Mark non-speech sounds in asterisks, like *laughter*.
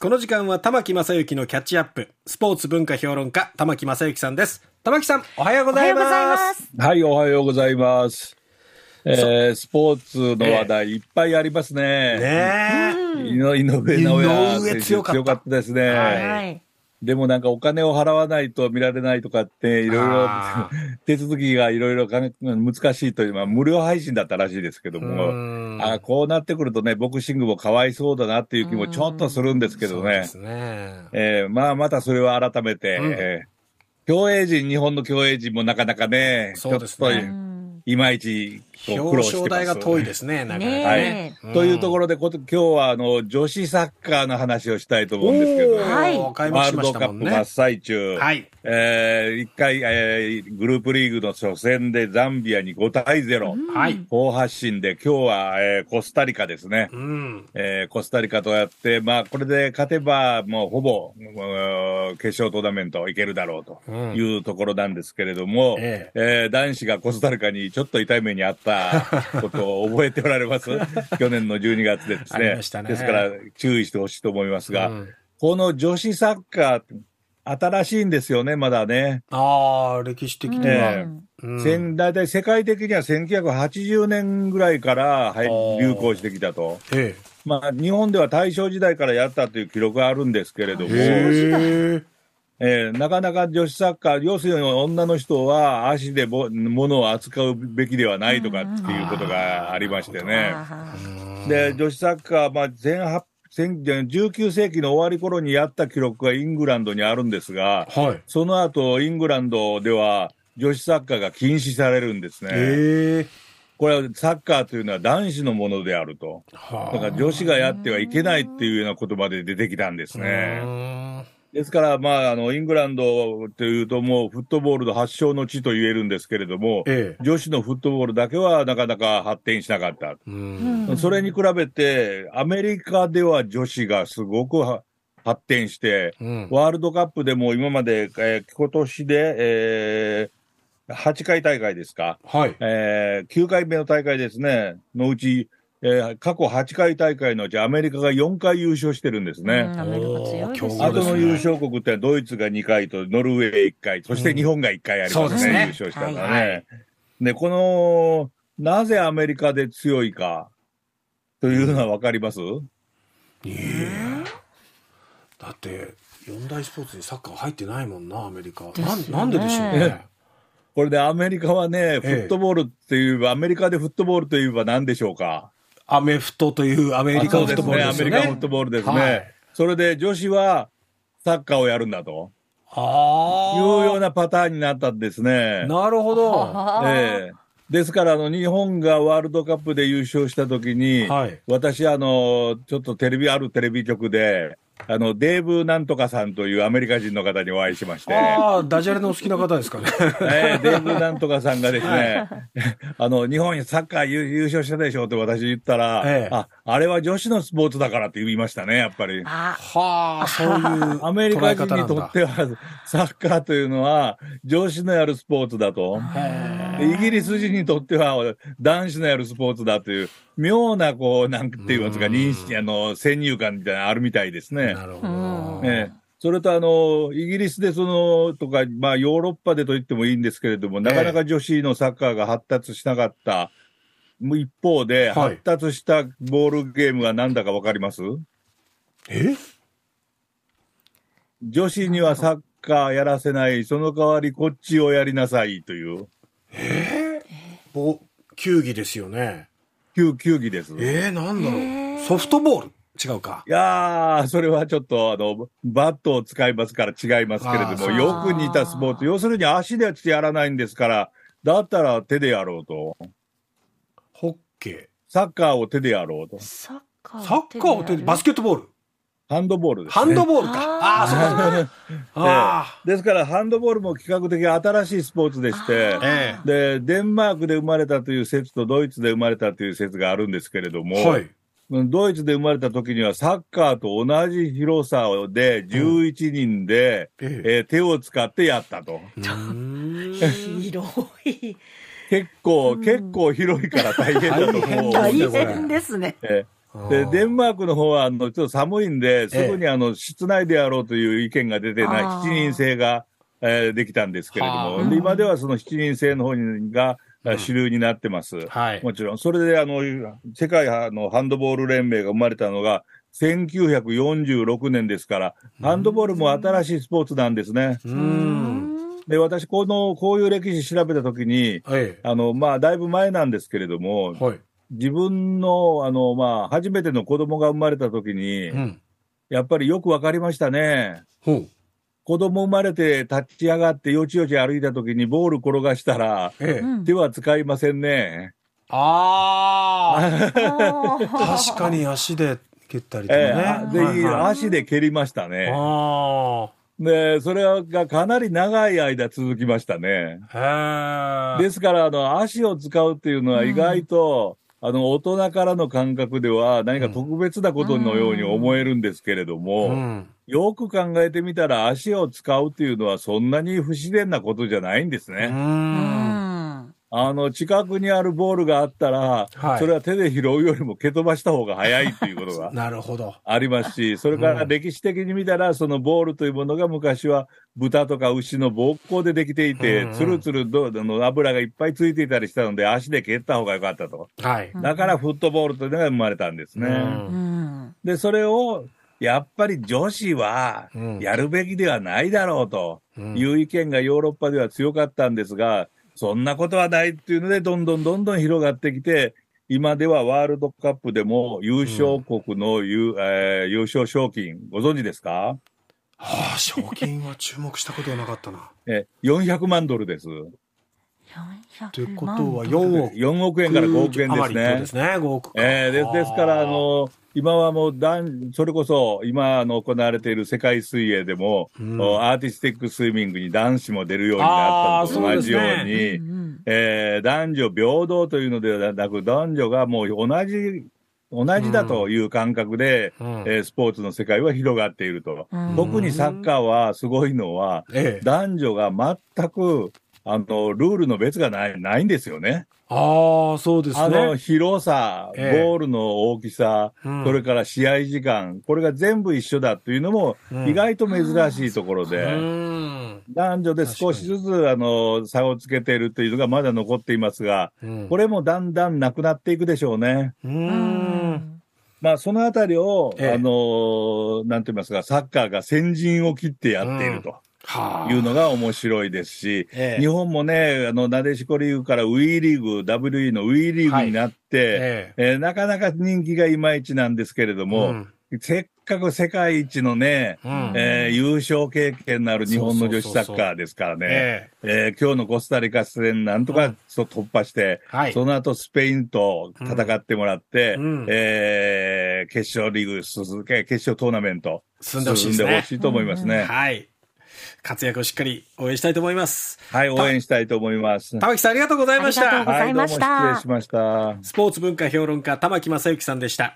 この時間は玉木正幸のキャッチアップ、スポーツ文化評論家、玉木正幸さんです。玉木さん、おはようございます。はい、おはようございます。えー、スポーツの話題いっぱいありますね。ねえ。井上直哉選手強かったですね。はいでもなんかお金を払わないと見られないとかって、いろいろ *laughs* 手続きがいろいろ難しいという、まあ無料配信だったらしいですけども、あこうなってくるとね、ボクシングもかわいそうだなっていう気もちょっとするんですけどね。ねえー、まあまたそれは改めて、うん、えー、競泳陣、日本の競泳陣もなかなかね、そうですね。いまいち。表彰台が遠いですね、なかなかね。はい。というところで、今日はあの女子サッカーの話をしたいと思うんですけど、はい、ワールドカップ真っ最中、はい、えー、一回、えー、グループリーグの初戦でザンビアに5対0、はい、好発進で、今日は、えー、コスタリカですね、うん。えー、コスタリカとやって、まあ、これで勝てば、もうほぼ、決勝トーナメントいけるだろうというところなんですけれども、うん、え。えー、男子がコスタリカにちょっと痛い目にあった *laughs* ことを覚えておられます？*laughs* 去年の12月でですね。ね。ですから、注意してほしいと思いますが、うん、この女子サッカー、新しいんですよね、まだね。ああ、歴史的には。うん、大体世界的には1980年ぐらいから、はい、流行してきたと。ええ、まあ、日本では大正時代からやったという記録があるんですけれども、えー、なかなか女子サッカー、要するに女の人は足でも物を扱うべきではないとかっていうことがありましてね。で、女子サッカー、まあ、前半19世紀の終わり頃にやった記録がイングランドにあるんですが、はい、その後イングランドでは女子サッカーが禁止されるんですね。これはサッカーというのは男子のものであると。だから女子がやってはいけないっていうような言葉で出てきたんですね。ですから、まあ、あの、イングランドというともうフットボールの発祥の地と言えるんですけれども、ええ、女子のフットボールだけはなかなか発展しなかった。それに比べて、アメリカでは女子がすごく発展して、うん、ワールドカップでも今まで、えー、今年で、えー、8回大会ですか。はい。えー、9回目の大会ですね。のうち、えー、過去8回大会のうちアメリカが4回優勝してるんですね。アメリカ強いですね。後の優勝国ってドイツが2回とノルウェー1回、そして日本が1回ありますね、うん、優勝したからね。はい、で、この、なぜアメリカで強いかというのはわかります？ええ。ー、だって、四大スポーツにサッカー入ってないもんな、アメリカ。ななんででしょうね。これでアメリカはね、フットボールって言えば、アメリカでフットボールといえば何でしょうか？アメフトというアメリカフットボールですね。アメリカフットボールですね。はい、それで女子はサッカーをやるんだと。ああ。いうようなパターンになったんですね。なるほど。*laughs* ええですから、あの、日本がワールドカップで優勝したときに、はい、私、あの、ちょっとテレビ、あるテレビ局で、あの、デーブなんとかさんというアメリカ人の方にお会いしまして。ああ、ダジャレのお好きな方ですかね。*laughs* えー、デーブなんとかさんがですね、はい、あの、日本サッカー優勝したでしょうって私言ったら、ええ、あ、あれは女子のスポーツだからって言いましたね、やっぱり。はあ、そういう *laughs* アメリカ人にとっては、サッカーというのは女子のやるスポーツだと。イギリス人にとっては男子のやるスポーツだという、妙な、こう、なんて言いますか、認識、あの、先入観みたいなのあるみたいですね。なるほど。ええそれとあの、イギリスでその、とか、まあヨーロッパでと言ってもいいんですけれども、なかなか女子のサッカーが発達しなかった。一方で、発達したボールゲームが何だかわかります、え？女子にはサッカーやらせない、その代わりこっちをやりなさいという。えー、球技ですよね。球、球技です。えー、なんだろう？ソフトボール？違うか。いやー、それはちょっと、あの、バットを使いますから違いますけれども、よく似たスポーツ。要するに足でやらないんですから、だったら手でやろうと。ホッケー。サッカーを手でやろうと。サッカーサッカーを手で、バスケットボール？ハンドボールです、ね、ハンドボールか。ああ、そうか。*laughs* あですから、ハンドボールも比較的新しいスポーツでして、で、デンマークで生まれたという説とドイツで生まれたという説があるんですけれども、はい、ドイツで生まれた時にはサッカーと同じ広さで11人で、うん、ええー、手を使ってやったと。広い。*laughs* 結構、結構広いから大変だと思う。大変ですね。えーで、デンマークの方は、あの、ちょっと寒いんで、すぐにあの、室内でやろうという意見が出てない、7人制が、えー、できたんですけれども、で今ではその7人制の方が、主流になってます。うんはい、もちろん。それで、あの、世界のハンドボール連盟が生まれたのが、1946年ですから、ハンドボールも新しいスポーツなんですね。で、私、この、こういう歴史調べたときに、はい、あの、まあ、だいぶ前なんですけれども、はい、自分の、あの、まあ、初めての子供が生まれたときに、うん、やっぱりよくわかりましたね。子供生まれて立ち上がってよちよち歩いたときにボール転がしたら、ええ、手は使いませんね。ああ確かに足で蹴ったりとかね。えー、で、はいはい、足で蹴りましたね。で、それがかなり長い間続きましたね。ですから、あの、足を使うっていうのは意外と、うん、あの、大人からの感覚では何か特別なことのように思えるんですけれども、うん、よく考えてみたら足を使うっていうのはそんなに不自然なことじゃないんですね。うんあの、近くにあるボールがあったら、はい、それは手で拾うよりも蹴飛ばした方が早いっていうことが。*laughs* なるほど。ありますし、それから歴史的に見たら、そのボールというものが昔は豚とか牛の膀胱でできていて、つるつるどの油がいっぱいついていたりしたので、足で蹴った方が良かったと。はい。だからフットボールというのが生まれたんですね。で、それを、やっぱり女子はやるべきではないだろうという意見がヨーロッパでは強かったんですが、そんなことはないっていうので、どんどんどんどん広がってきて、今ではワールドカップでも優勝国の優うん、えー、優勝賞金、ご存知ですか？はあ、賞金は注目したことはなかったな。え、400万ドルです。ということは4億 ,4 億円から5億円ですね。ですね、5億えー、ですですから、あの、今はもうそれこそ今の行われている世界水泳でも、うん、アーティスティックスイミングに男子も出るようになったのと同じように、うね。えー、男女平等というのではなく、男女がもう同じ同じだという感覚で、うん、えー、スポーツの世界は広がっていると。うん、特にサッカーはすごいのは、ええ、男女が全くあのルールの別がないないんですよね。ああ、そうですね。あの、広さ、えー、ゴールの大きさ、うん、それから試合時間、これが全部一緒だというのも、意外と珍しいところで、うん、男女で少しずつ、あの、差をつけているというのがまだ残っていますが、うん、これもだんだんなくなっていくでしょうね。うんまあ、そのあたりを、ええ、あの、なんて言いますか、サッカーが先陣を切ってやっていると。いうのが面白いですし、ええ、日本もね、あの、なでしこリーグから WE リーグ、WE の WE リーグになって、はい、ええ。ー、なかなか人気がいまいちなんですけれども、うん、せっかく世界一のね、うん、えー、優勝経験のある日本の女子サッカーですからね、ええ。ー、今日のコスタリカ戦なんとか突破して、うんはい、その後スペインと戦ってもらって、うん、えー、決勝リーグ続け、決勝トーナメント進んでほしい、ね、しいと思いますね。はい。活躍をしっかり応援したいと思います。はい、応援したいと思います。玉木さんありがとうございました。ありがとうございました。はい、失礼しました。スポーツ文化評論家、玉木正幸さんでした。